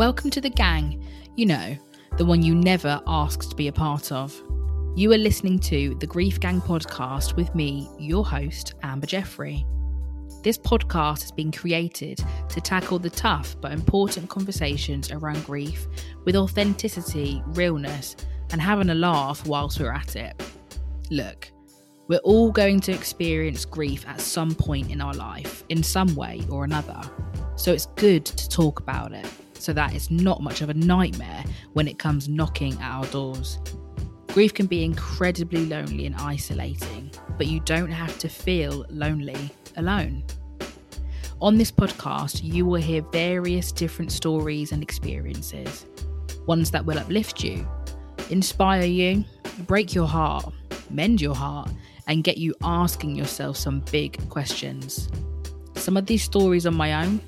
Welcome to the gang. You know, the one you never asked to be a part of. You are listening to the Grief Gang podcast with me, your host, Amber Jeffrey. This podcast has been created to tackle the tough but important conversations around grief with authenticity, realness, and having a laugh whilst we're at it. Look, we're all going to experience grief at some point in our life, in some way or another. So it's good to talk about it so that it's not much of a nightmare when it comes knocking at our doors. Grief can be incredibly lonely and isolating, but you don't have to feel lonely alone. On this podcast, you will hear various different stories and experiences, ones that will uplift you, inspire you, break your heart, mend your heart, and get you asking yourself some big questions. Some of these stories are my own,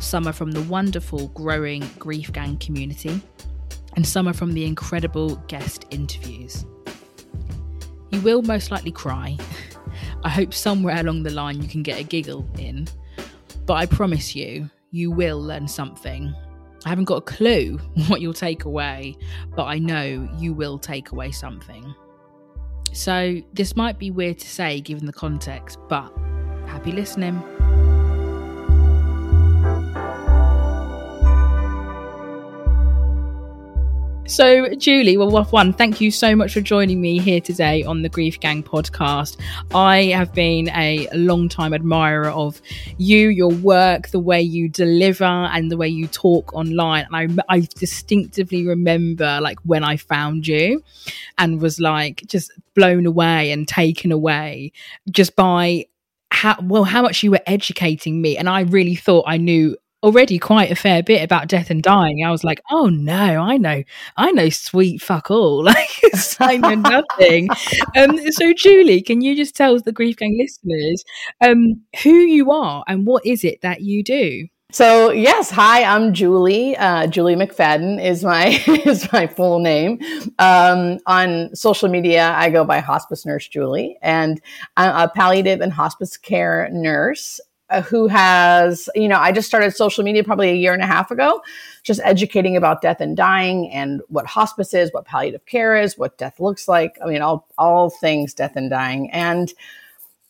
some are from the wonderful growing Grief Gang community, and some are from the incredible guest interviews. You will most likely cry. I hope somewhere along the line you can get a giggle in, but I promise you, you will learn something. I haven't got a clue what you'll take away, but I know you will take away something. So, this might be weird to say given the context, but happy listening. So, Julie, well, one, thank you so much for joining me here today on the Grief Gang podcast. I have been a long time admirer of you, your work, the way you deliver, and the way you talk online. And I, I distinctively remember, like, when I found you and was like just blown away and taken away just by how well how much you were educating me and i really thought i knew already quite a fair bit about death and dying. I was like, oh no, I know, I know sweet fuck all. Like I know nothing. um, so Julie, can you just tell the Grief Gang listeners um, who you are and what is it that you do? So yes, hi, I'm Julie. Uh, Julie McFadden is my is my full name. Um, on social media, I go by Hospice Nurse Julie, and I'm a palliative and hospice care nurse. Uh, who has, you know, I just started social media probably a year and a half ago, just educating about death and dying and what hospice is, what palliative care is, what death looks like. I mean, all all things death and dying, and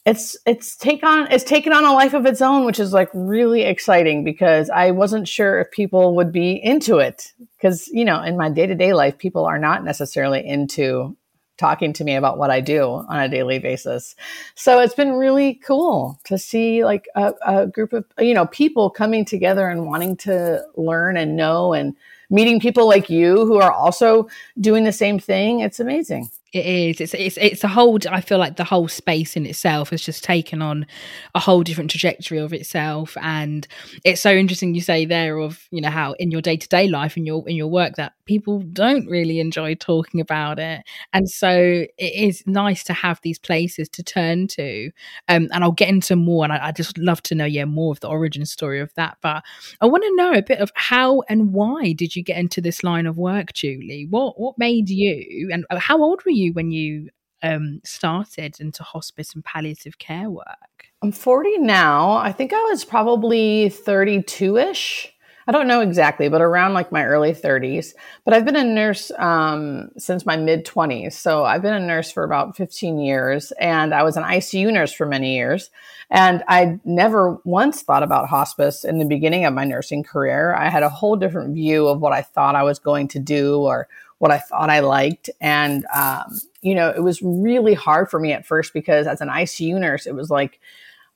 it's it's take on it's taken on a life of its own, which is like really exciting because I wasn't sure if people would be into it because you know in my day to day life, people are not necessarily into talking to me about what I do on a daily basis. So it's been really cool to see like a, a, group of, you know, people coming together and wanting to learn and know and meeting people like you who are also doing the same thing. It's amazing. It is. It's it's it's a whole. I feel like the whole space in itself has just taken on a whole different trajectory of itself, and it's so interesting. You say there of you know how in your day to day life in your in your work that people don't really enjoy talking about it, and so it is nice to have these places to turn to. Um, and I'll get into more, and I, I just love to know yeah more of the origin story of that. But I want to know a bit of how and why did you get into this line of work, Julie? What what made you, and uh, how old were you? You when you um, started into hospice and palliative care work? I'm 40 now. I think I was probably 32 ish. I don't know exactly, but around like my early 30s. But I've been a nurse um, since my mid 20s. So I've been a nurse for about 15 years, and I was an ICU nurse for many years. And I never once thought about hospice in the beginning of my nursing career. I had a whole different view of what I thought I was going to do or what I thought I liked. And, um, you know, it was really hard for me at first because as an ICU nurse, it was like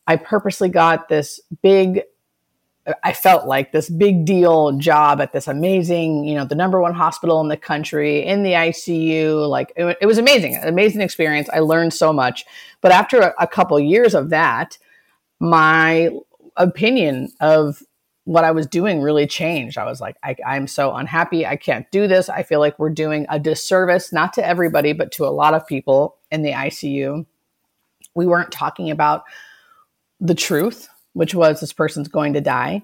I purposely got this big I felt like this big deal job at this amazing, you know, the number one hospital in the country in the ICU. Like it, it was amazing, amazing experience. I learned so much. But after a, a couple years of that, my opinion of what I was doing really changed. I was like, I, I'm so unhappy. I can't do this. I feel like we're doing a disservice, not to everybody, but to a lot of people in the ICU. We weren't talking about the truth which was this person's going to die.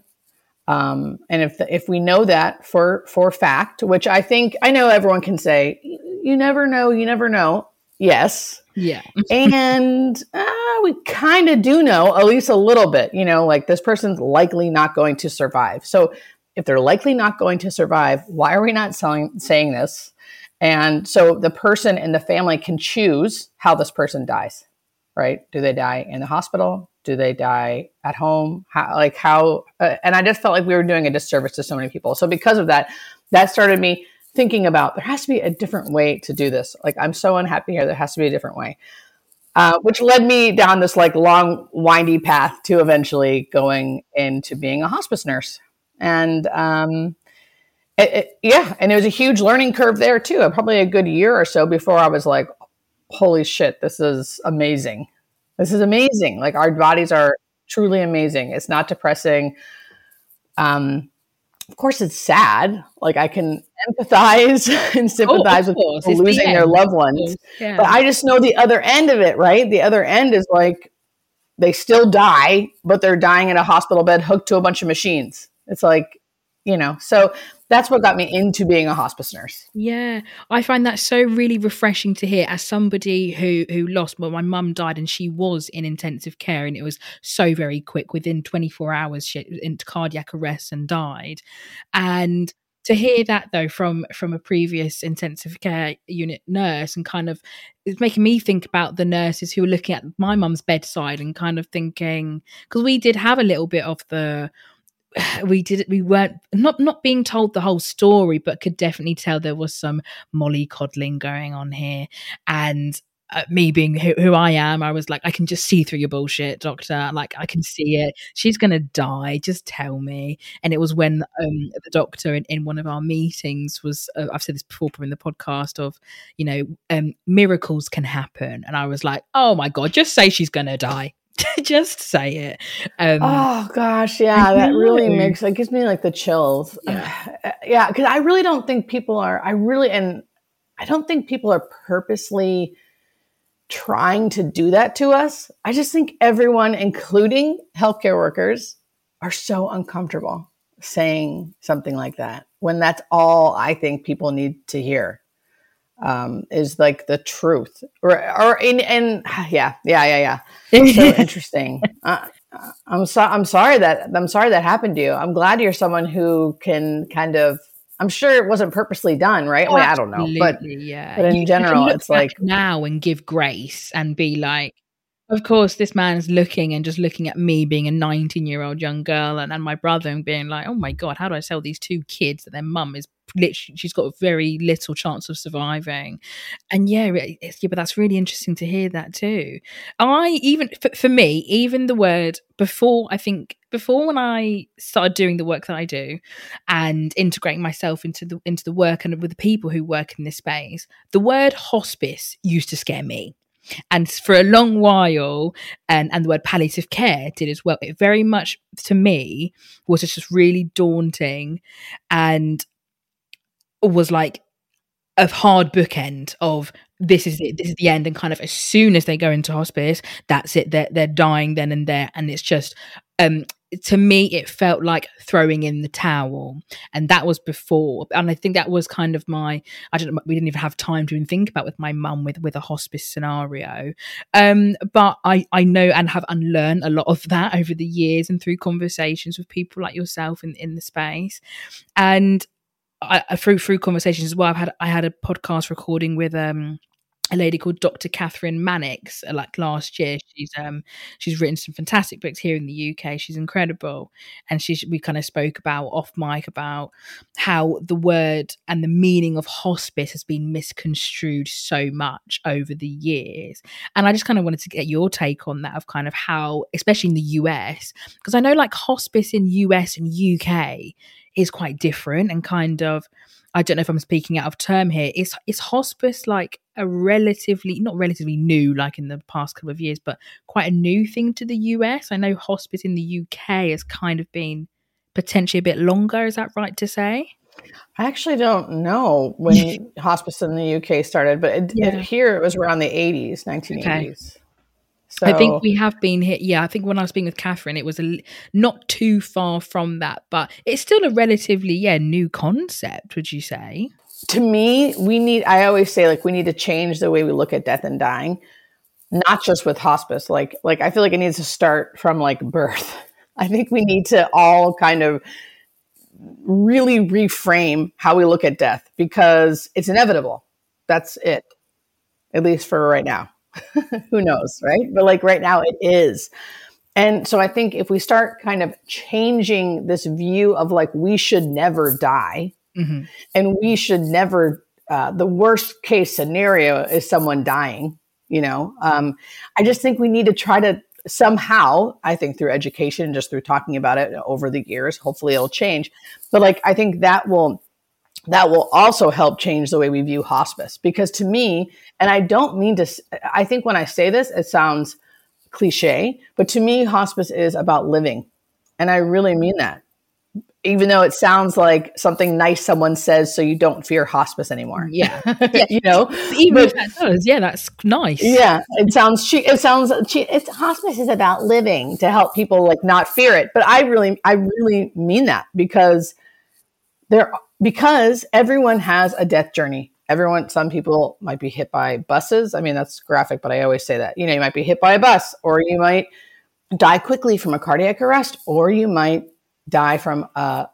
Um, and if the, if we know that for for fact, which I think I know everyone can say, you never know, you never know. Yes. Yeah. and uh, we kind of do know at least a little bit. You know, like this person's likely not going to survive. So if they're likely not going to survive, why are we not selling, saying this? And so the person and the family can choose how this person dies, right? Do they die in the hospital? do they die at home how like how uh, and i just felt like we were doing a disservice to so many people so because of that that started me thinking about there has to be a different way to do this like i'm so unhappy here there has to be a different way uh, which led me down this like long windy path to eventually going into being a hospice nurse and um, it, it, yeah and it was a huge learning curve there too probably a good year or so before i was like holy shit this is amazing this is amazing. Like our bodies are truly amazing. It's not depressing. Um, of course, it's sad. Like I can empathize and sympathize oh, with people losing the their loved ones, yeah. but I just know the other end of it. Right, the other end is like they still die, but they're dying in a hospital bed hooked to a bunch of machines. It's like you know so that's what got me into being a hospice nurse. Yeah, I find that so really refreshing to hear as somebody who who lost. Well, my mum died and she was in intensive care, and it was so very quick. Within 24 hours, she into cardiac arrest and died. And to hear that though from from a previous intensive care unit nurse and kind of it's making me think about the nurses who were looking at my mum's bedside and kind of thinking because we did have a little bit of the we did we weren't not not being told the whole story but could definitely tell there was some molly coddling going on here and uh, me being who, who, I am, I was like, I can just see through your bullshit, doctor. Like, I can see it. She's going to die. Just tell me. And it was when um, the doctor in, in one of our meetings was, uh, I've said this before, in the podcast, of, you know, um, miracles can happen. And I was like, oh my God, just say she's going to die. just say it. Um, oh gosh, yeah, that really makes it gives me like the chills. Yeah, yeah, because I really don't think people are. I really and I don't think people are purposely trying to do that to us. I just think everyone, including healthcare workers, are so uncomfortable saying something like that when that's all I think people need to hear um, is like the truth or, or in, and yeah, yeah, yeah, yeah. So interesting. Uh, I'm so, I'm sorry that I'm sorry that happened to you. I'm glad you're someone who can kind of I'm sure it wasn't purposely done, right? Oh, I, don't know, but yeah. But in you, general, it's like now and give grace and be like, of course, this man's looking and just looking at me being a 19 year old young girl and, and my brother and being like, oh my God, how do I sell these two kids that their mum is literally, she's got very little chance of surviving. And yeah, yeah, but that's really interesting to hear that too. I even, for, for me, even the word before, I think, before when I started doing the work that I do and integrating myself into the into the work and with the people who work in this space, the word hospice used to scare me and for a long while and and the word palliative care did as well it very much to me was just really daunting and was like a hard bookend of this is it this is the end and kind of as soon as they go into hospice that's it they're, they're dying then and there and it's just um to me it felt like throwing in the towel and that was before and i think that was kind of my i don't know we didn't even have time to even think about with my mum with with a hospice scenario um but i i know and have unlearned a lot of that over the years and through conversations with people like yourself in in the space and I, through through conversations as well i've had i had a podcast recording with um a lady called Dr. Kathryn Mannix, uh, like last year. She's um she's written some fantastic books here in the UK. She's incredible, and she we kind of spoke about off mic about how the word and the meaning of hospice has been misconstrued so much over the years. And I just kind of wanted to get your take on that of kind of how, especially in the US, because I know like hospice in US and UK is quite different and kind of I don't know if I'm speaking out of term here. Is is hospice like a relatively not relatively new, like in the past couple of years, but quite a new thing to the US? I know hospice in the UK has kind of been potentially a bit longer. Is that right to say? I actually don't know when hospice in the UK started, but it, yeah. it, here it was around the 80s, 1980s. Okay. So, I think we have been here. Yeah, I think when I was being with Kathryn, it was a, not too far from that, but it's still a relatively yeah new concept. Would you say? To me, we need. I always say like we need to change the way we look at death and dying, not just with hospice. Like like I feel like it needs to start from like birth. I think we need to all kind of really reframe how we look at death because it's inevitable. That's it, at least for right now. who knows, right? But like right now, it is. And so I think if we start kind of changing this view of like we should never die mm-hmm. and we should never, uh, the worst case scenario is someone dying, you know, um, I just think we need to try to somehow, I think through education, just through talking about it over the years, hopefully it'll change. But like, I think that will that will also help change the way we view hospice. Because to me, and I don't mean to, I think when I say this, it sounds cliche, but to me, hospice is about living. And I really mean that. Even though it sounds like something nice someone says, so you don't fear hospice anymore. Yeah, yeah. you know, even but, if that does, yeah, that's nice. Yeah, it sounds cheap. It sounds cheap. It's hospice is about living to help people like not fear it. But I really, I really mean that because there because everyone has a death journey. Everyone, some people might be hit by buses. I mean, that's graphic, but I always say that. You know, you might be hit by a bus, or you might die quickly from a cardiac arrest, or you might die from a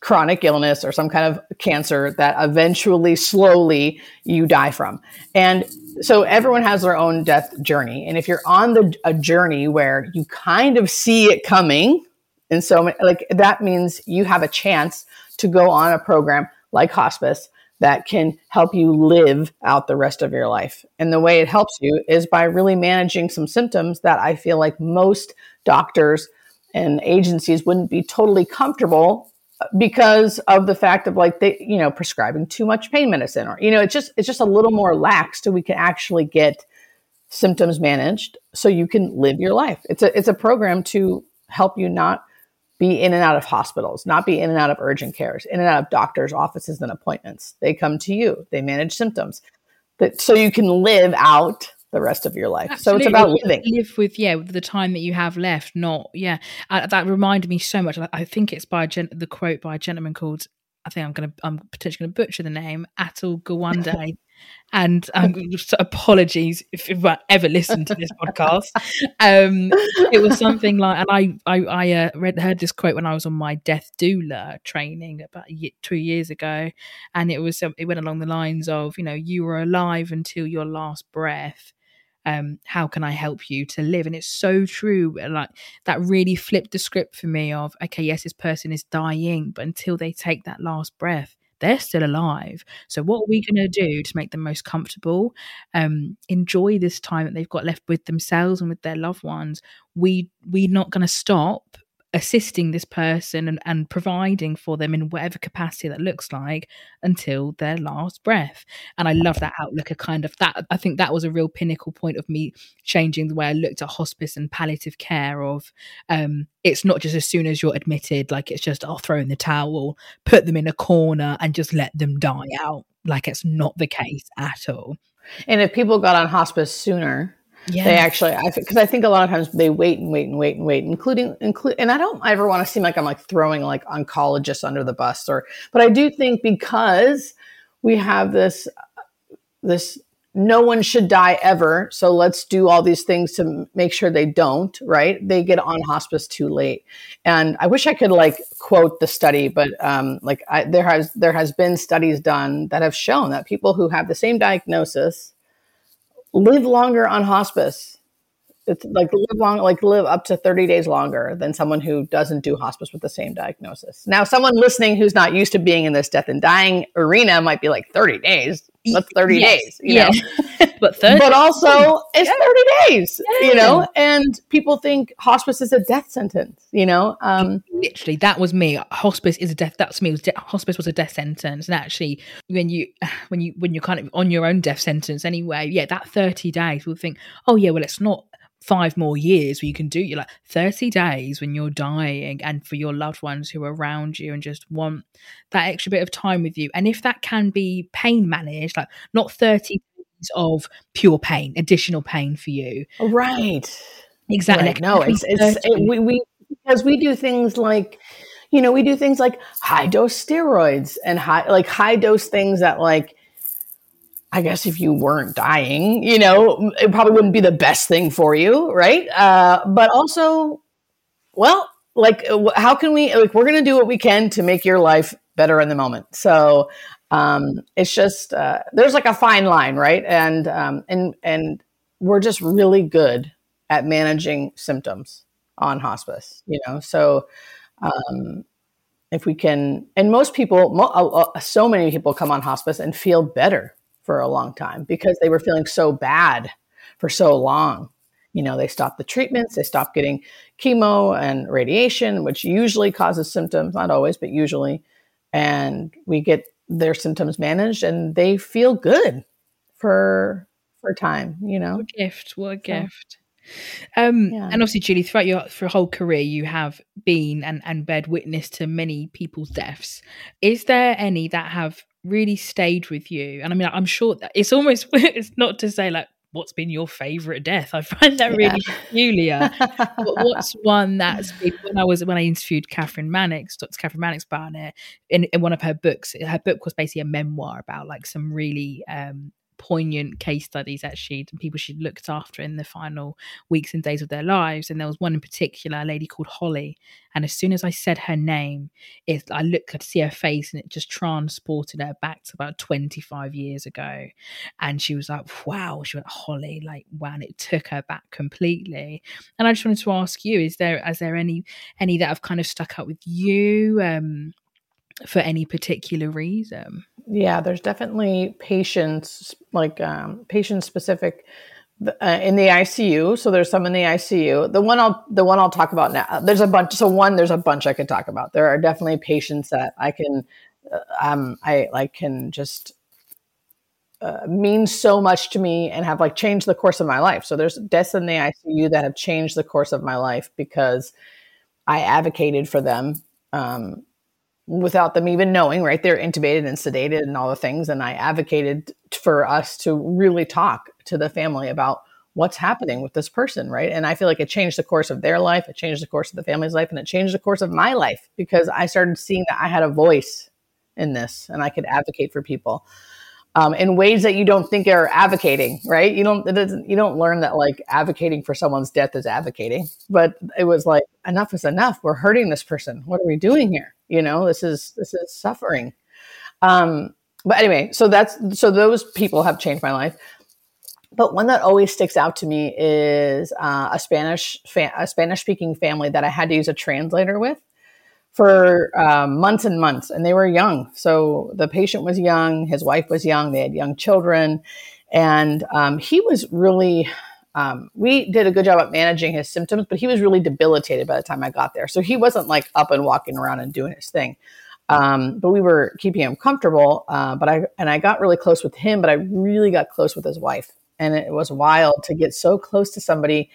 chronic illness or some kind of cancer that eventually, slowly, you die from. And so everyone has their own death journey. And if you're on the a journey where you kind of see it coming, and so like that means you have a chance to go on a program like hospice that can help you live out the rest of your life. And the way it helps you is by really managing some symptoms that I feel like most doctors and agencies wouldn't be totally comfortable because of the fact of like they you know prescribing too much pain medicine or you know it's just it's just a little more lax so we can actually get symptoms managed so you can live your life it's a it's a program to help you not be in and out of hospitals, not be in and out of urgent cares, in and out of doctors' offices and appointments. They come to you, they manage symptoms that so you can live out the rest of your life. Absolutely. So it's about living. Live with yeah, with the time that you have left. Not yeah. Uh, that reminded me so much. I think it's by gen- the quote by a gentleman called. I think I'm gonna. I'm potentially gonna butcher the name. Atul Gawande. and um, apologies if you've ever listened to this podcast. Um, it was something like, and I I, I uh, read heard this quote when I was on my death doula training about year, two years ago, and it was it went along the lines of, you know, you were alive until your last breath. Um, how can I help you to live? And it's so true. Like that really flipped the script for me of, okay, yes, this person is dying, but until they take that last breath, they're still alive. So what are we going to do to make them most comfortable, um, enjoy this time that they've got left with themselves and with their loved ones? We we're not going to stop assisting this person and, and providing for them in whatever capacity that looks like until their last breath. And I love that outlook of kind of that. I think that was a real pinnacle point of me changing the way I looked at hospice and palliative care of um, it's not just as soon as you're admitted, like it's just, I'll throw in the towel, put them in a corner and just let them die out. Like it's not the case at all. And if people got on hospice sooner, Yeah. They actually, I because I think a lot of times they wait and wait and wait and wait, including include. And I don't ever want to seem like I'm like throwing like oncologists under the bus, or but I do think because we have this this no one should die ever. So let's do all these things to make sure they don't, right? They get on hospice too late. And I wish I could like quote the study, but um, like I, there has there has been studies done that have shown that people who have the same diagnosis live longer on hospice it's like live long, like live up to 30 days longer than someone who doesn't do hospice with the same diagnosis. Now, someone listening who's not used to being in this death and dying arena might be like 30 days. That's 30 yes. days, you yeah. know. but 30 But also it's yeah. 30 days, yeah. you know, and people think hospice is a death sentence, you know. Um literally that was me. Hospice is a death that's me. Was de- hospice was a death sentence. And actually when you when you when you're kind of on your own death sentence anyway, yeah, that 30 days we'll think, "Oh yeah, well it's not five more years where you can do you like 30 days when you're dying and for your loved ones who are around you and just want that extra bit of time with you. And if that can be pain managed like not 30 days of pure pain additional pain for you. Oh, right. Exactly. Right. no it's, it's it, we, we because we do things like you know we do things like high dose steroids and high like high dose things that like I guess if you weren't dying, you know, it probably wouldn't be the best thing for you, right? Uh, but also, well, like, how can we, like, we're going to do what we can to make your life better in the moment. So, um, it's just, uh, there's like a fine line, right? And, um, and, and we're just really good at managing symptoms on hospice, you know? So, um, if we can, and most people, so many people come on hospice and feel better for a long time because they were feeling so bad for so long. You know, they stopped the treatments, they stopped getting chemo and radiation, which usually causes symptoms, not always, but usually. And we get their symptoms managed and they feel good for for time, you know. What a gift. What a so, gift. Um, yeah. And obviously, Julie, throughout your, for your whole career, you have been and, and bared witness to many people's deaths. Is there any that have really stayed with you? And I mean, I'm sure that it's almost it's not to say like what's been your favorite death. I find that really yeah. peculiar. but what's one that's been when I was when I interviewed Kathryn Mannix, Dr. Kathryn Mannix Barnett, in, in one of her books. Her book was basically a memoir about like some really um, poignant case studies actually people she looked after in the final weeks and days of their lives. And there was one in particular a lady called holly. And as soon as i said her name it i looked to see her face and it just transported her back to about 25 years ago. And she was like wow. She went holly like wow and it took her back completely. And i just wanted to ask you is there is there any any that have kind of stuck out with you um for any particular reason. Yeah, there's definitely patients like um, patient specific uh, in the ICU. So there's some in the ICU. The one I'll the one I'll talk about now. There's a bunch. So one, there's a bunch I could talk about. There are definitely patients that I can, uh, um, I like can just uh, mean so much to me and have like changed the course of my life. So there's deaths in the ICU that have changed the course of my life because I advocated for them um, without them even knowing, right? They're intubated and sedated and all the things. And I advocated for us to really talk to the family about what's happening with this person, right? And I feel like it changed the course of their life, it changed the course of the family's life, and it changed the course of my life because I started seeing that I had a voice in this and I could advocate for people. Um, in ways that you don't think are advocating, right? You don't, you don't learn that like advocating for someone's death is advocating, but it was like enough is enough. We're hurting this person. What are we doing here? You know this is this is suffering. Um but anyway so that's so those people have changed my life. But one that always sticks out to me is uh, a spanish fa- a spanish speaking family that i had to use a translator with for um, months and months and they were young. So the patient was young his wife was young they had young children and um, he was really um, we did a good job at managing his symptoms, but he was really debilitated by the time I got there. So he wasn't like up and walking around and doing his thing. Um, but we were keeping him comfortable. Uh, but I and I got really close with him, but I really got close with his wife, and it was wild to get so close to somebody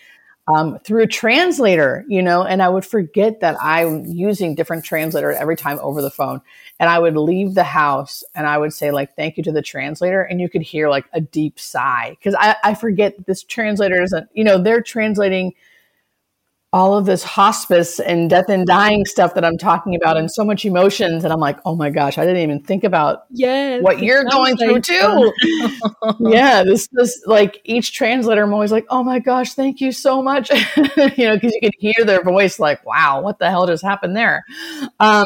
um, through a translator, you know, and I would forget that I'm using different translator every time over the phone. And I would leave the house and I would say like, thank you to the translator. And you could hear like a deep sigh. Cause I, I forget this translator isn't, you know, they're translating all of this hospice and death and dying stuff that I'm talking about and so much emotions. And I'm like, oh my gosh, I didn't even think about yeah, what you're going through too. yeah, this is like each translator, I'm always like, oh my gosh, thank you so much. you know, because you can hear their voice like, wow, what the hell just happened there? Um,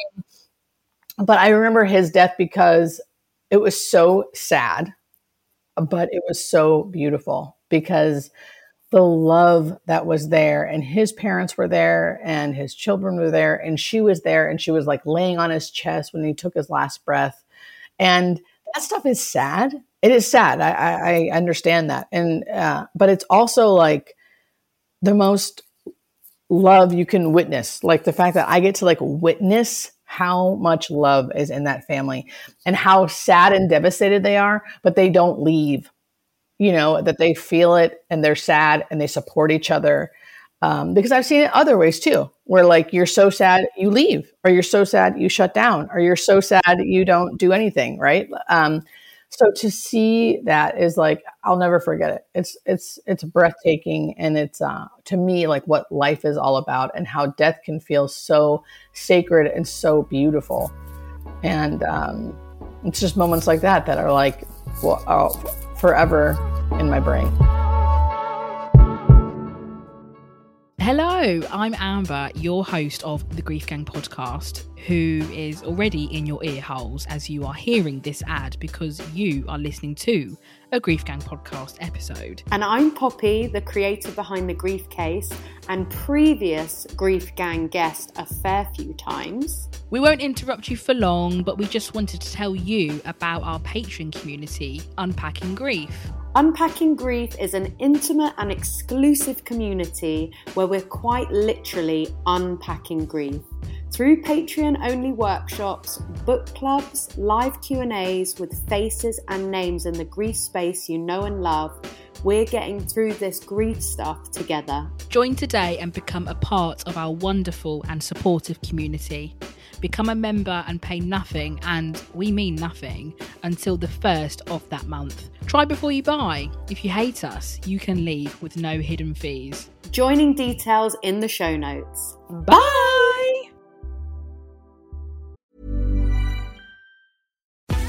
but I remember his death because it was so sad, but it was so beautiful because the love that was there and his parents were there and his children were there and she was there and she was like laying on his chest when he took his last breath. And that stuff is sad. It is sad. I, I understand that. And uh, but it's also like the most love you can witness. Like the fact that i get to like witness how much love is in that family and how sad and devastated they are but they don't leave you know, that they feel it and they're sad and they support each other. Um, because I've seen it other ways too, where like you're so sad you leave, or you're so sad you shut down, or you're so sad you don't do anything, right? Um, so to see that is like I'll never forget it. It's it's it's breathtaking, and it's uh, to me like what life is all about, and how death can feel so sacred and so beautiful, and um, it's just moments like that that are like, well, oh, forever in my brain. Hello, I'm Amber, your host of the Grief Gang podcast, who is already in your ear holes as you are hearing this ad because you are listening to a Grief Gang podcast episode. And I'm Poppy, the creator behind the Grief Case and previous Grief Gang guest a fair few times. We won't interrupt you for long, but we just wanted to tell you about our Patreon community, Unpacking Grief. Unpacking Grief is an intimate and exclusive community where we're quite literally unpacking grief. Through Patreon-only workshops, book clubs, live Q&As with faces and names in the grief space you know and love, we're getting through this grief stuff together. Join today and become a part of our wonderful and supportive community. Become a member and pay nothing, and we mean nothing, until the first of that month. Try before you buy. If you hate us, you can leave with no hidden fees. Joining details in the show notes. Bye!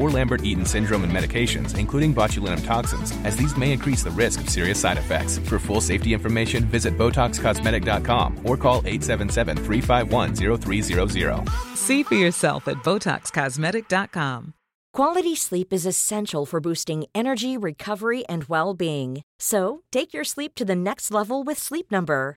or Lambert Eaton syndrome and medications, including botulinum toxins, as these may increase the risk of serious side effects. For full safety information, visit BotoxCosmetic.com or call 877 351 0300. See for yourself at BotoxCosmetic.com. Quality sleep is essential for boosting energy, recovery, and well being. So take your sleep to the next level with Sleep Number.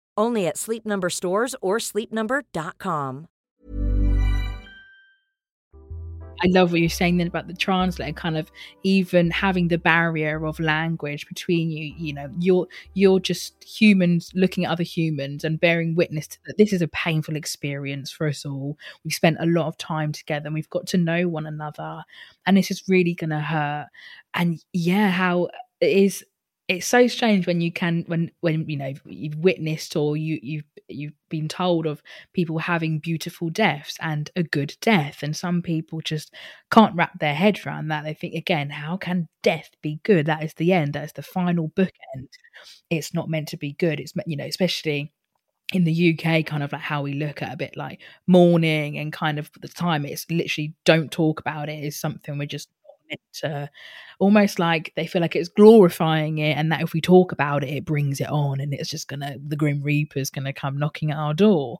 Only at Sleep Number stores or sleepnumber.com. I love what you're saying then about the translator, kind of even having the barrier of language between you. You know, you're you're just humans looking at other humans and bearing witness to that. This is a painful experience for us all. We've spent a lot of time together and we've got to know one another, and this is really going to hurt. And yeah, how it is it's so strange when you can when when you know you've witnessed or you you've you've been told of people having beautiful deaths and a good death and some people just can't wrap their head around that. They think again how can death be good? That is the end. That is the final bookend. It's not meant to be good. It's you know especially in the UK, kind of like how we look at a bit like mourning and kind of the time it's literally don't talk about it is something we're just to uh, almost like they feel like it's glorifying it and that if we talk about it it brings it on and it's just gonna the grim reaper's gonna come knocking at our door.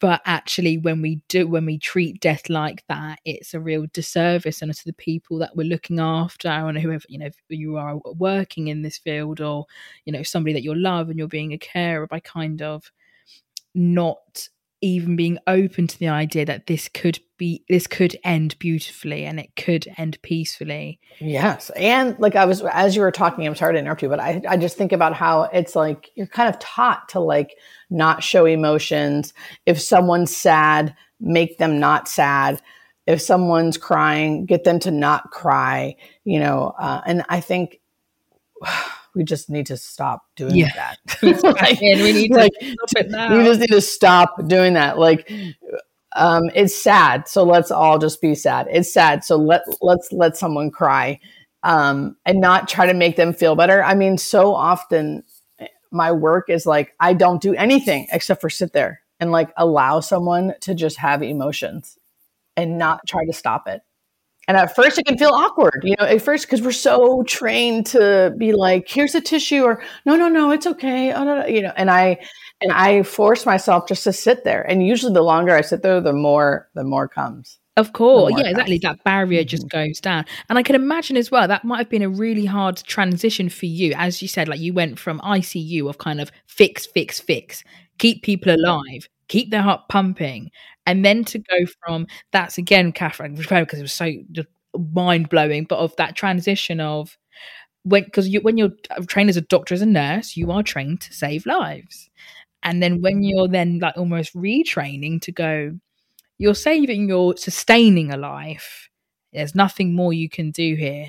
But actually when we do when we treat death like that it's a real disservice and to the people that we're looking after and whoever you know you are working in this field or you know somebody that you love and you're being a carer by kind of not even being open to the idea that this could be this could end beautifully and it could end peacefully. Yes. And like i was as you were talking i'm sorry to interrupt you but i, I just think about how it's like you're kind of taught to like not show emotions. If someone's sad make them not sad. If someone's crying get them to not cry you know uh, and i think we just need to stop doing yeah. that. like, we need like, to stop it now. We just need to stop doing that. Like, um, it's sad, so let's all just be sad. It's sad, so let let's let someone cry, um, and not try to make them feel better. I mean, so often my work is like I don't do anything except for sit there and like allow someone to just have emotions and not try to stop it. And at first it can feel awkward, you know, at first, because we're so trained to be like, here's a tissue or no, no, no, it's okay. Oh, no, no, you know, and I, and I force myself just to sit there. And usually the longer I sit there, the more, the more comes. Of course. Yeah, exactly. That barrier just mm-hmm. goes down. And I can imagine as well, that might have been a really hard transition for you. As you said, like you went from ICU of kind of fix, fix, fix, keep people alive, keep their heart pumping, and then to go from that's again Kathryn because it was so mind blowing, but of that transition of when because you when you're uh, trained as a doctor as a nurse, you are trained to save lives, and then when you're then like almost retraining to go, you're saving, you're sustaining a life. There's nothing more you can do here.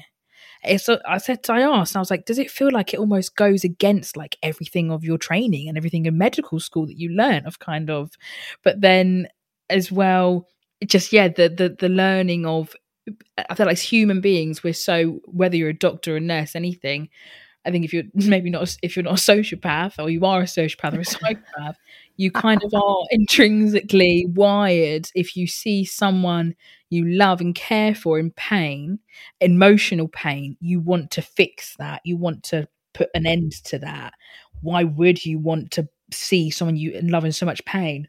It's, I said, I asked, I was like, does it feel like it almost goes against like everything of your training and everything in medical school that you learn of kind of, but then as well just yeah the the the learning of I feel like as human beings we're so whether you're a doctor or a nurse anything I think if you're maybe not if you're not a sociopath or you are a sociopath or a psychopath you kind of are intrinsically wired if you see someone you love and care for in pain emotional pain you want to fix that. You want to put an end to that. Why would you want to see someone you love in so much pain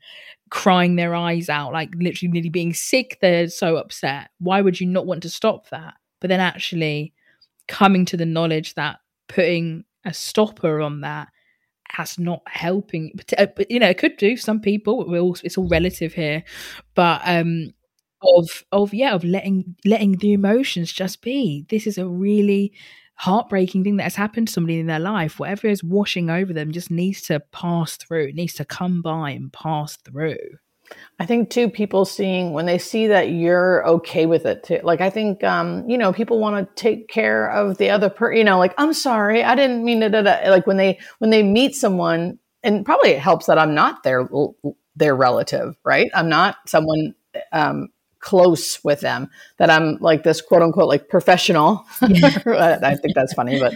crying their eyes out, like literally nearly being sick. They're so upset. Why would you not want to stop that? But then actually coming to the knowledge that putting a stopper on that has not helping. Uh, but you know, it could do some people. All, it's all relative here, but um, of of yeah, of letting letting the emotions just be. This is a really heartbreaking thing that has happened to somebody in their life, whatever is washing over them just needs to pass through. It needs to come by and pass through. I think too, people seeing when they see that you're okay with it too. Like I think, um, you know, people want to take care of the other person. You know, like I'm sorry, I didn't mean it. Like when they when they meet someone, and probably it helps that I'm not their their relative, right? I'm not someone um, close with them that i'm like this quote unquote like professional yeah. i think that's funny but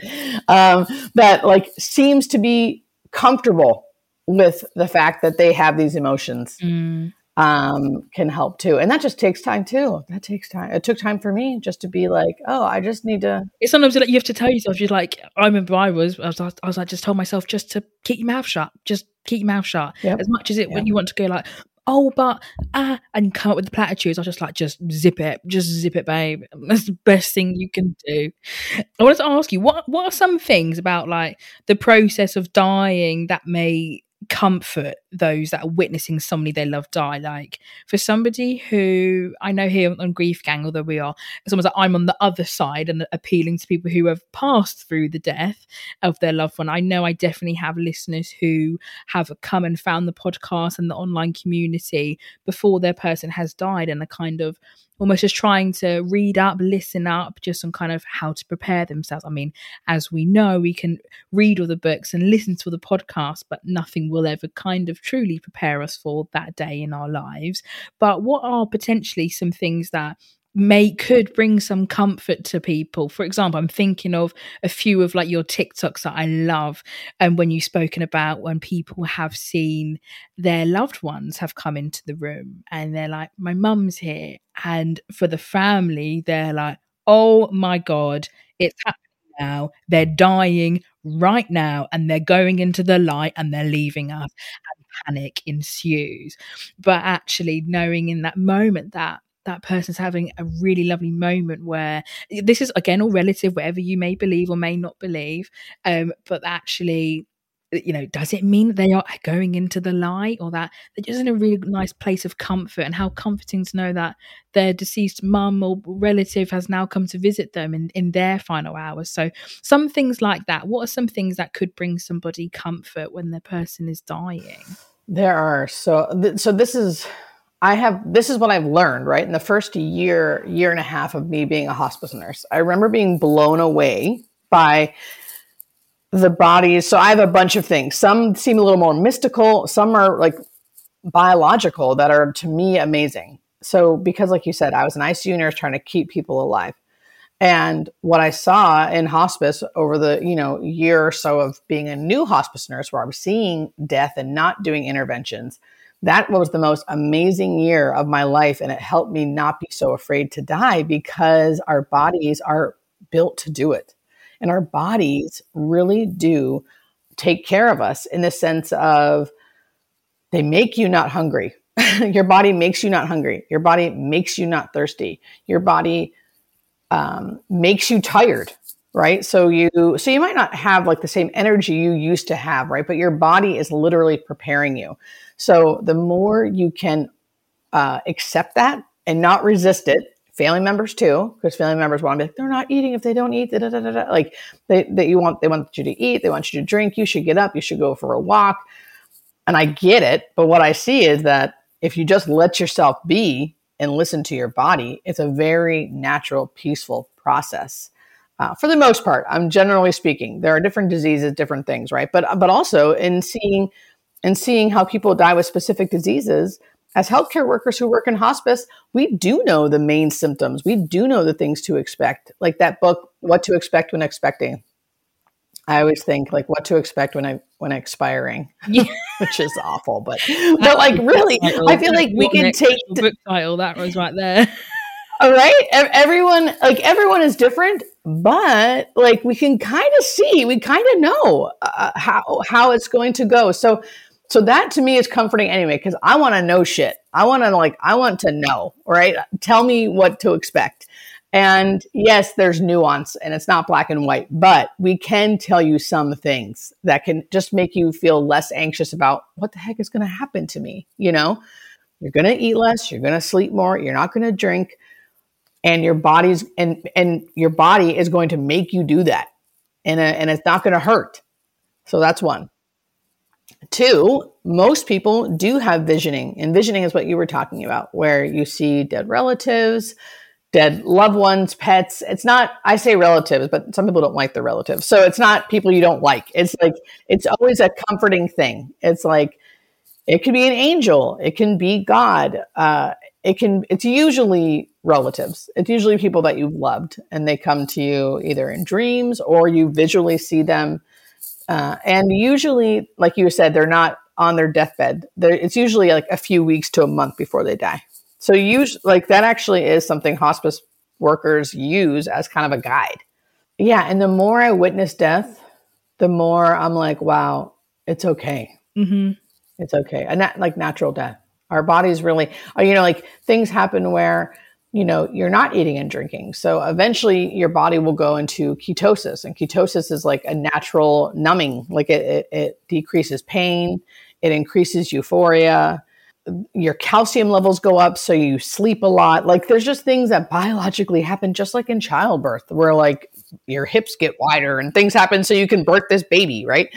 um, that like seems to be comfortable with the fact that they have these emotions mm. um, can help too and that just takes time too that takes time it took time for me just to be like oh i just need to it's sometimes like you have to tell yourself you're like i remember i was i was, I was like just told myself just to keep your mouth shut just keep your mouth shut yep. as much as it yep. when you want to go like oh, but ah, and come up with the platitudes. I was just like, just zip it, just zip it, babe. That's the best thing you can do. I wanted to ask you, what what are some things about like the process of dying that may comfort those that are witnessing somebody they love die. Like for somebody who I know here on Grief Gang, although we are someone's like I'm on the other side and appealing to people who have passed through the death of their loved one. I know I definitely have listeners who have come and found the podcast and the online community before their person has died and are kind of almost just trying to read up, listen up, just on kind of how to prepare themselves. I mean, as we know, we can read all the books and listen to all the podcasts, but nothing will ever kind of truly prepare us for that day in our lives. But what are potentially some things that may could bring some comfort to people. For example, I'm thinking of a few of like your TikToks that I love, and when you've spoken about when people have seen their loved ones have come into the room and they're like, "My mum's here," and for the family, they're like, "Oh my god, it's happening now! They're dying right now, and they're going into the light and they're leaving us." And panic ensues. But actually, knowing in that moment that that person's having a really lovely moment where this is again all relative whatever you may believe or may not believe um but actually Uh, you know does it mean that they are going into the light or that they're just in a really nice place of comfort and how comforting to know that their deceased mum or relative has now come to visit them in, in their final hours. So some things like that what are some things that could bring somebody comfort when the person is dying? There are. So th- so this is I have this is what I've learned, right? In the first year, year and a half of me being a hospice nurse, I remember being blown away by the bodies. So I have a bunch of things. Some seem a little more mystical, some are like biological that are to me amazing. So because like you said, I was an ICU nurse trying to keep people alive. And what I saw in hospice over the, you know, year or so of being a new hospice nurse where I was seeing death and not doing interventions, that was the most amazing year of my life. And it helped me not be so afraid to die because our bodies are built to do it. And our bodies really do take care of us in the sense of they make you not hungry. your body makes you not hungry. Your body makes you not thirsty. Your body um, makes you tired right so you so you might not have like the same energy you used to have right but your body is literally preparing you so the more you can uh, accept that and not resist it family members too because family members want to be like they're not eating if they don't eat da, da, da, like they, that you want they want you to eat they want you to drink you should get up you should go for a walk. And i get it but what i see is that if you just let yourself be and listen to your body it's a very natural peaceful process. Uh, for the most part i'm generally speaking there are different diseases different things right? But but also in seeing and seeing how people die with specific diseases as healthcare workers who work in hospice we do know the main symptoms. We do know the things to expect like that book what to expect when expecting. I always think like what to expect when i when expiring yeah. which is awful but but like really i feel like we can take the book title that was right there. All right? Everyone like everyone is different but like we can kind of see we kind of know uh, how how it's going to go. So so that to me is comforting anyway because i want to know shit. I want to like i want to know right? Tell me what to expect. And yes there's nuance and it's not black and white but we can tell you some things that can just make you feel less anxious about what the heck is going to happen to me you know? You're going to eat less you're going to sleep more you're not going to drink and your body's and and your body is going to make you do that. And, a, and it's not going to hurt. So that's one two most people do have visioning and visioning is what you were talking about where you see dead relatives dead loved ones pets. It's not i say relatives but some people don't like the relatives. So it's not people you don't like. It's like it's always a comforting thing. It's like it could be an angel. It can be god. Uh, it can it's usually relatives. It's usually people that you've loved and they come to you either in dreams or you visually see them uh, and usually like you said they're not on their deathbed. They're, it's usually like a few weeks to a month before they die. So use like that actually is something hospice workers use as kind of a guide. Yeah and the more i witness death the more i'm like wow it's okay. Mm-hmm. it's okay. And that like natural death. Our bodies really, uh, you know, like things happen where, you know, you're not eating and drinking. So eventually your body will go into ketosis. And ketosis is like a natural numbing, like it, it, it decreases pain, it increases euphoria your calcium levels go up so you sleep a lot like there's just things that biologically happen just like in childbirth where like your hips get wider and things happen so you can birth this baby right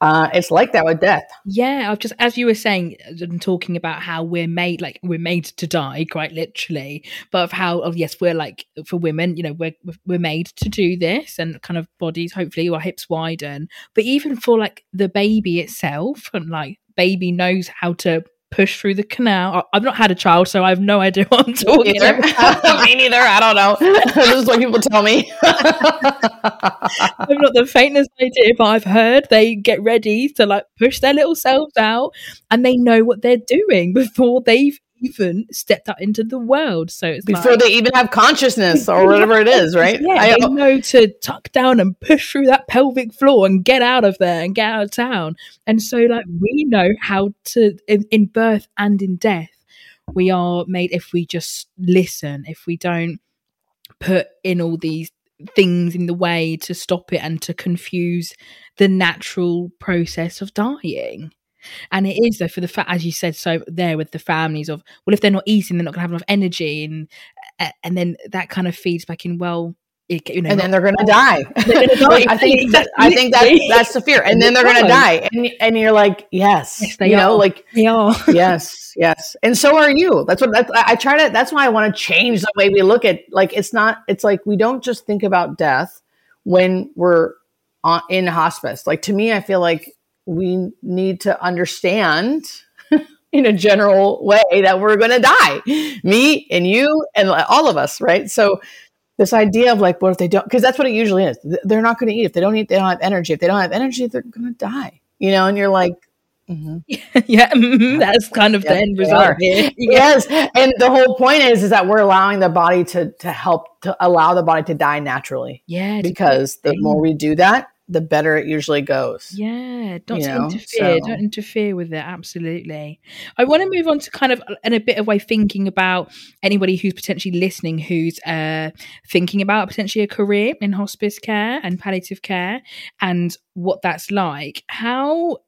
uh, it's like that with death. Yeah, I've just as you were saying and talking about how we're made like we're made to die, quite literally, but of how oh yes, we're like for women, you know, we're we're made to do this, and kind of bodies, hopefully, our hips widen. But even for like the baby itself, and like baby knows how to push through the canal. I've not had a child, so I have no idea what I'm talking Me neither. about. me neither. I don't know. this is what people tell me. I've not the faintest idea, but I've heard they get ready to like push their little selves out and they know what they're doing before they've even stepped out into the world. So it's Before like, they even have consciousness or whatever it is, right? Yeah, I- they know to tuck down and push through that pelvic floor and get out of there and get out of town. And so, like, we know how to, in, in birth and in death, we are made if we just listen, if we don't put in all these things in the way to stop it and to confuse the natural process of dying. And it is though for the fact, as you said, so there with the families of well, if they're not eating, they're not going to have enough energy, and uh, and then that kind of feeds back in. Well, it, you know, and then they're going to die. Gonna die. I think. I think that that's the fear, and then they're going to die, and and you're like, yes, Yes, you know, are. like they are. yes, yes, and so are you. That's what that's, I I try to. That's why I want to change the way we look at. Like, it's not. It's like we don't just think about death when we're on, in hospice. Like to me, I feel like we need to understand. In a general way, that we're going to die, me and you and all of us, right? So, this idea of like, what if they don't? Because that's what it usually is. They're not going to eat if they don't eat. They don't have energy. If they don't have energy, they're going to die. You know, and you're like, mhm. yeah, mhm, that's kind of the end result yes. And the whole point is, is that we're allowing the body to to help to allow the body to die naturally. Yeah, Because the more we do that, the better it usually goes. Yeah, don't You know, interfere. so- Don't interfere with it. Absolutely. I want to move on to kind of in a bit of way thinking about anybody who's potentially listening, who's uh, thinking about potentially a career in hospice care and palliative care, and what that's like. How?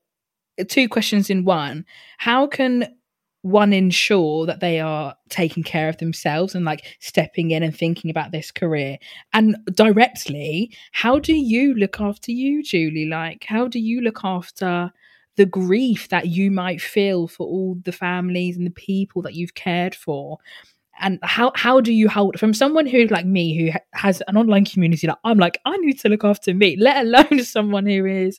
Two questions in one. How can one ensure that they are taking care of themselves and like stepping in and thinking about this career. And directly how do you look after you julie? Like how do you look after the grief that you might feel for all the families and the people that you've cared for and how how do you hold from someone who like me who has an online community like i'm like i need to look after me let alone someone who is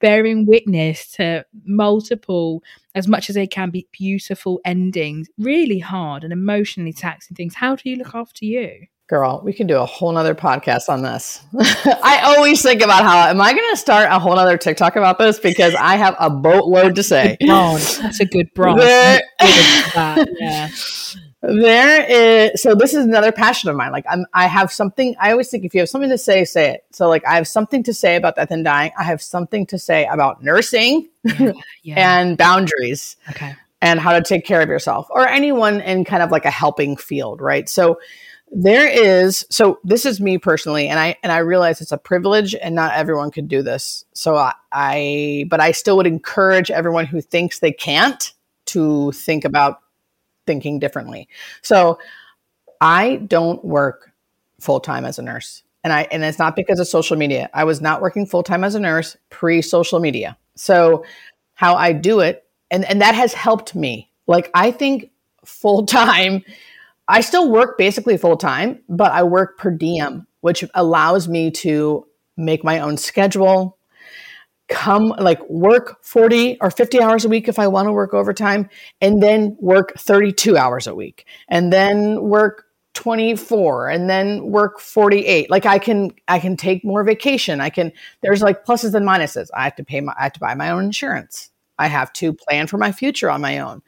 bearing witness to multiple as much as they can be beautiful endings really hard and emotionally taxing things. How do you look after you? Girl, we can do a whole nother podcast on this. I always think about how am I going to start a whole nother TikTok about this? Because I have a boatload to say. that's a good branch There- I'm good at yeah There is so this is another passion of mine. Like I'm I have something I always think if you have something to say, say it. So like I have something to say about death and dying. I have something to say about nursing yeah and boundaries okay and how to take care of yourself or anyone in kind of like a helping field, right? So there is so this is me personally and I and I realize it's a privilege and not everyone could do this. So I, I but I still would encourage everyone who thinks they can't to think about thinking differently. So I don't work full time as a nurse. And I and it's not because of social media. I was not working full time as a nurse pre social media. So how I do it and and that has helped me. Like I think full time I still work basically full time, but I work per diem, which allows me to make my own schedule, come like work 40 or 50 hours a week if I want to work overtime, and then work 32 hours a week, and then work 24 and then work 48 like i can i can take more vacation. I can there's like pluses and minuses. I have to pay my i have to buy my own insurance. I have to plan for my future on my own.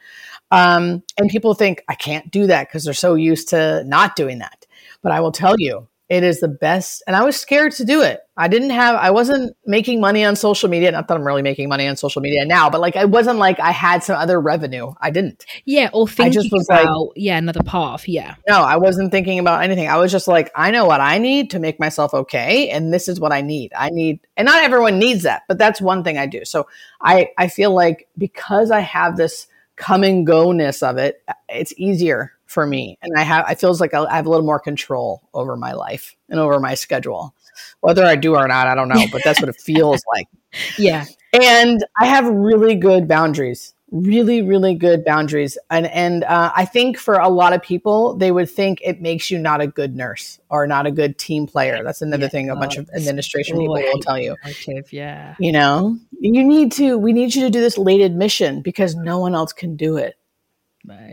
Um, and people think i can't do that because they're so used to not doing that. But i will tell you it is the best and i was scared to do it i didn't have i wasn't making money on social media not that i'm really making money on social media now but like it wasn't like i had some other revenue i didn't yeah or thinking just was like- about yeah another path yeah no, I wasn't thinking about anything. I was just like, I know what I need to make myself okay, and this is what I need. I need, and not everyone needs that, but that's one thing I do. So I I feel like because I have this come and go ness of it, it's easier for me, and I have it feels like I have a little more control over my life and over my schedule. Whether I do or not, I don't know, but that's what it feels like. yeah. And I have really good boundaries really really good boundaries. And and uh, i think for a lot of people they would think it makes you not a good nurse or not a good team player. That's another yeah, thing a bunch of administration people will tell you. yeah. You know? You need to we need you to do this late admission because no one else can do it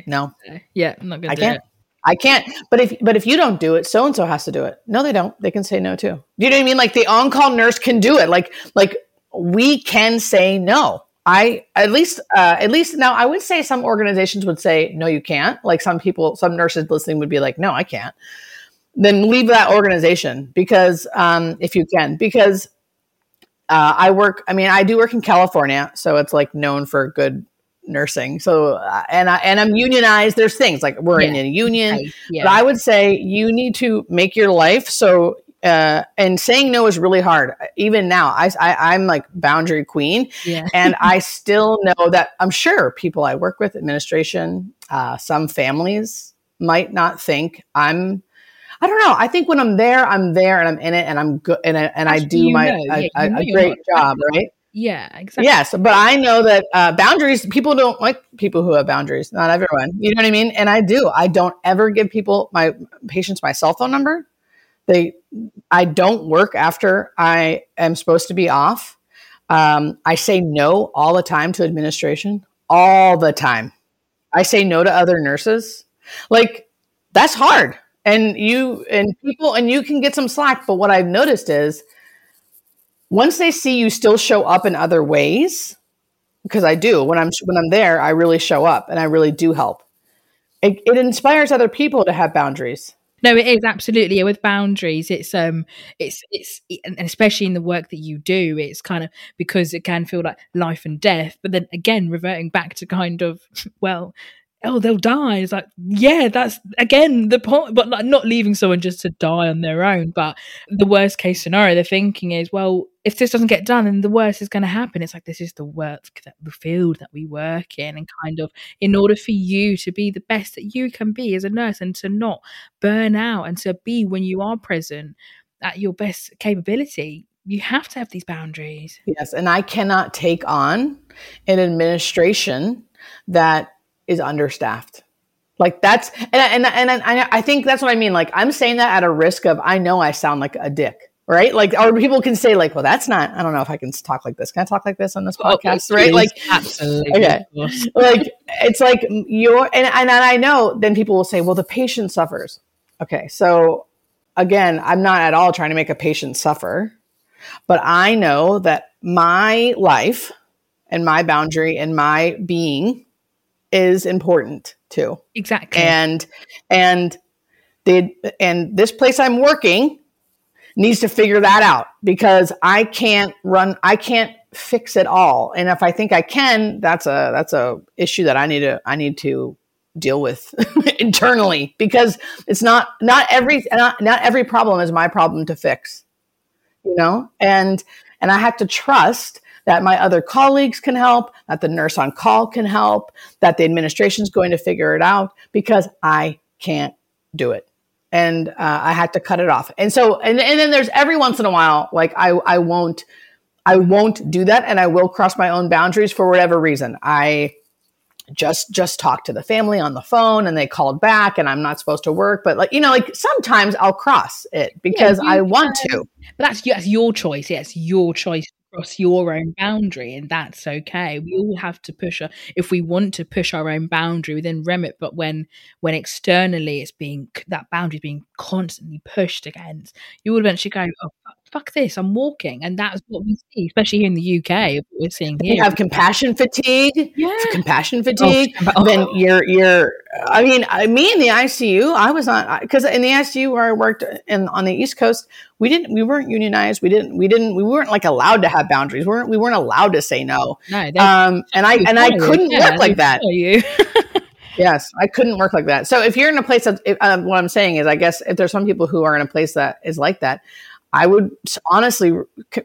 no yeah i'm not gonna i can't it. I can't. But if but if you don't do it, so and so has to do it. No, they don't. They can say no too. Do you know what I mean? Like the on call nurse can do it. Like like we can say no. I at least uh, at least now I would say some organizations would say no you can't like some people some nurses listening would be like no I can't then leave that organization because um, if you can because uh, I work I mean I do work in California so it's like known for good nursing so uh, and I and I'm unionized there's things like we're yeah. in a union right. yeah. but I would say you need to make your life so uh, and saying no is really hard. Even now, I, I am like boundary queen, yeah. and I still know that I'm sure people I work with, administration, uh, some families might not think I'm. I don't know. I think when I'm there, I'm there, and I'm in it, and I'm good, and I, and I do my a, a, a great job, right? Yeah, exactly. Yes, but I know that uh, boundaries. People don't like people who have boundaries. Not everyone. You know what I mean? And I do. I don't ever give people my patients my cell phone number they, I don't work after I am supposed to be off. Um, I say no all the time to administration, all the time. I say no to other nurses. Like that's hard. And you and people and you can get some slack, but what I've noticed is once they see you still show up in other ways, because I do when I'm when I'm there, I really show up and I really do help. It, it inspires other people to have boundaries. No, it is absolutely with boundaries. It's um, it's it's and especially in the work that you do, it's kind of because it can feel like life and death. But then again, reverting back to kind of well, oh, they'll die. It's like, yeah, that's again the point, but like not leaving someone just to die on their own. But the worst case scenario they're thinking is, well, if this doesn't get done, then the worst is going to happen. It's like this is the work that the field that we work in, and kind of in order for you to be the best that you can be as a nurse and to not burn out and to be when you are present at your best capability you have to have these boundaries. Yes, and I cannot take on an administration that is understaffed. Like that's and and and I, I think that's what I mean. Like I'm saying that at a risk of I know I sound like a dick, right? Like or people can say like, well, that's not. I don't know if I can talk like this. Can I talk like this on this oh, podcast? Oh, right? Like absolutely. Okay. like it's like you're and and I know then people will say, well, the patient suffers. Okay, so again, I'm not at all trying to make a patient suffer, but I know that my life and my boundary and my being is important too. Exactly. And and they and this place I'm working needs to figure that out because I can't run I can't fix it all. And if I think I can, that's a that's a issue that I need to I need to deal with internally because it's not not every not, not every problem is my problem to fix. You know? And and I have to trust that my other colleagues can help, that the nurse on call can help, that the administration is going to figure it out because I can't do it. And uh, I had to cut it off. And so, and, and then there's every once in a while, like I, I won't, I won't do that. And I will cross my own boundaries for whatever reason. I, just just talked to the family on the phone and they called back and I'm not supposed to work but like you know like sometimes I'll cross it because yeah, I want to but that's that's your choice yes your choice your own boundary and that's okay. We all have to push a, if we want to push our own boundary within remit but when when externally it's being that boundary is being constantly pushed against you will eventually go oh fuck this, I'm walking. And that's what we see, especially here in the UK. We're seeing here. You have compassion fatigue. Yeah. Compassion fatigue. Oh, then you're, you're, I mean, me in the ICU, I was on, because in the ICU where I worked in, on the East Coast, we didn't, we weren't unionized. We didn't, we didn't, we weren't like allowed to have boundaries. We weren't, we weren't allowed to say no. No. Um, and I, and I couldn't yeah, work like that. You. yes, I couldn't work like that. So if you're in a place that, um, what I'm saying is, I guess if there's some people who are in a place that is like that, I would honestly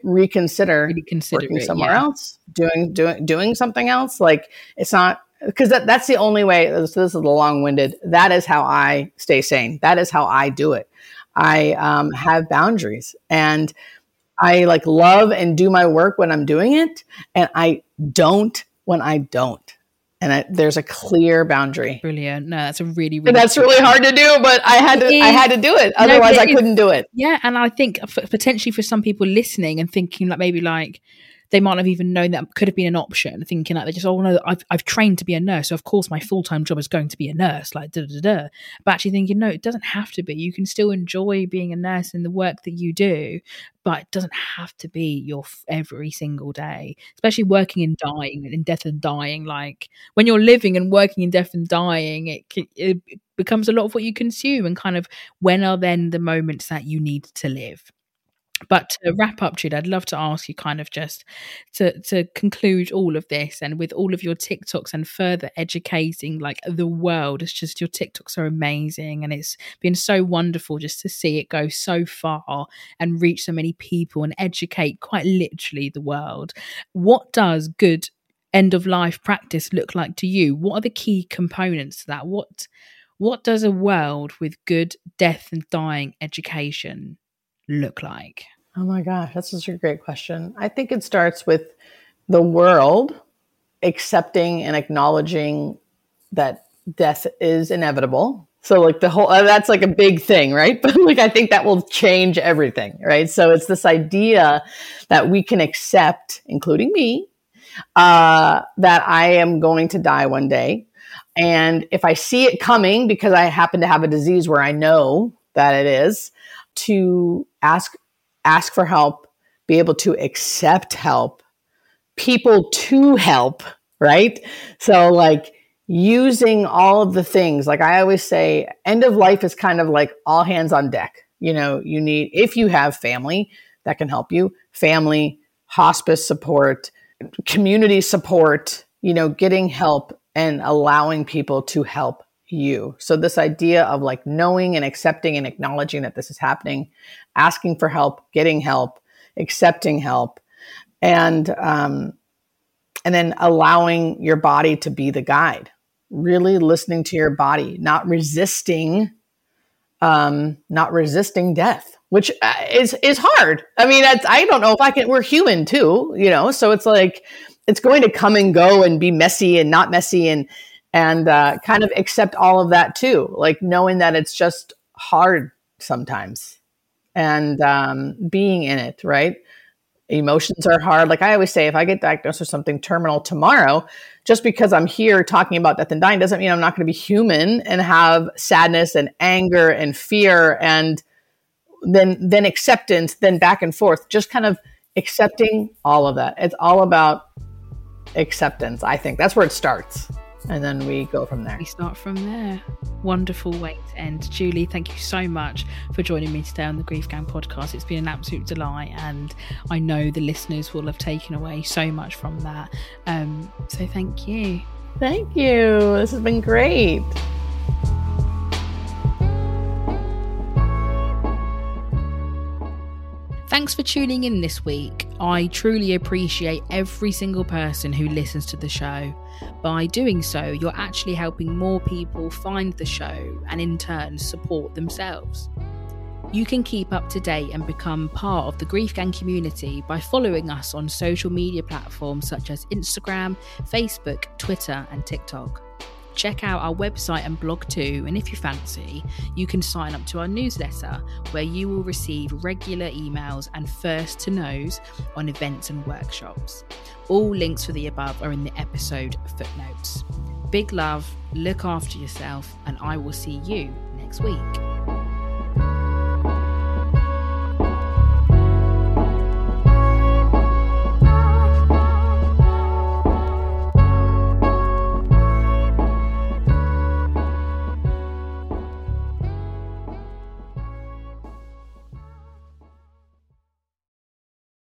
reconsider, reconsider working it, somewhere yeah. else, doing doing doing something else. Like it's not because that, that's the only way. This, this is the long winded. That is how I stay sane. That is how I do it. I um, have boundaries, and I like love and do my work when I'm doing it, and I don't when I don't. And I, there's a clear boundary. Brilliant. No, that's a really, really. that's really hard to do, but I had to. I had to do it. Otherwise, no, I couldn't do it. Yeah, and I think potentially for some people listening and thinking like maybe like they might not have even known that could have been an option, thinking like they just, oh no, I've, I've trained to be a nurse, so of course my full time job is going to be a nurse, like da da da. But actually thinking, no, it doesn't have to be. You can still enjoy being a nurse in the work that you do, but it doesn't have to be your every single day, especially working in dying, in death and dying. Like when you're living and working in death and dying, it, it becomes a lot of what you consume, and kind of when are then the moments that you need to live. But to wrap up, Jude, I'd love to ask you kind of just to to conclude all of this and with all of your TikToks and further educating like the world. It's just your TikToks are amazing and it's been so wonderful just to see it go so far and reach so many people and educate quite literally the world. What does good end of life practice look like to you? What are the key components to that? What what does a world with good death and dying education look like? Oh my gosh, that's such a great question. I think it starts with the world accepting and acknowledging that death is inevitable. So like the whole uh, that's like a big thing, right? But like I think that will change everything, right? So it's this idea that we can accept, including me, uh, that I am going to die one day. And if I see it coming because I happen to have a disease where I know that it is, to ask ask for help, be able to accept help, people to help, right? So like using all of the things, like I always say, end of life is kind of like all hands on deck. You know, you need if you have family that can help you, family, hospice support, community support, you know, getting help and allowing people to help you. So, this idea of like knowing and accepting and acknowledging that this is happening, asking for help, getting help, accepting help, and um, and then allowing your body to be the guide. Really listening to your body, not resisting, um, not resisting death, which uh, is is hard. I mean, I don't know if I can. We're human too, you know. So it's like it's going to come and go and be messy and not messy and and uh, kind of accept all of that too, like knowing that it's just hard sometimes and um, being in it, right? Emotions are hard. Like I always say, if I get diagnosed with something terminal tomorrow, just because I'm here talking about death and dying doesn't mean I'm not going to be human and have sadness and anger and fear and then then acceptance, then back and forth. Just kind of accepting all of that. It's all about acceptance. I think that's where it starts and then we go from there. We start from there. Wonderful way to end. Julie, thank you so much for joining me today on the Grief Gang podcast. It's been an absolute delight, and I know the listeners will have taken away so much from that. Um, so thank you. Thank you. This has been great. Thanks for tuning in this week. I truly appreciate every single person who listens to the show. By doing so, you're actually helping more people find the show and in turn support themselves. You can keep up to date and become part of the Grief Gang community by following us on social media platforms such as Instagram, Facebook, Twitter, and TikTok check out our website and blog too. And if you fancy, you can sign up to our newsletter where you will receive regular emails and first to knows on events and workshops. All links for the above are in the episode footnotes. Big love, look after yourself, and I will see you next week.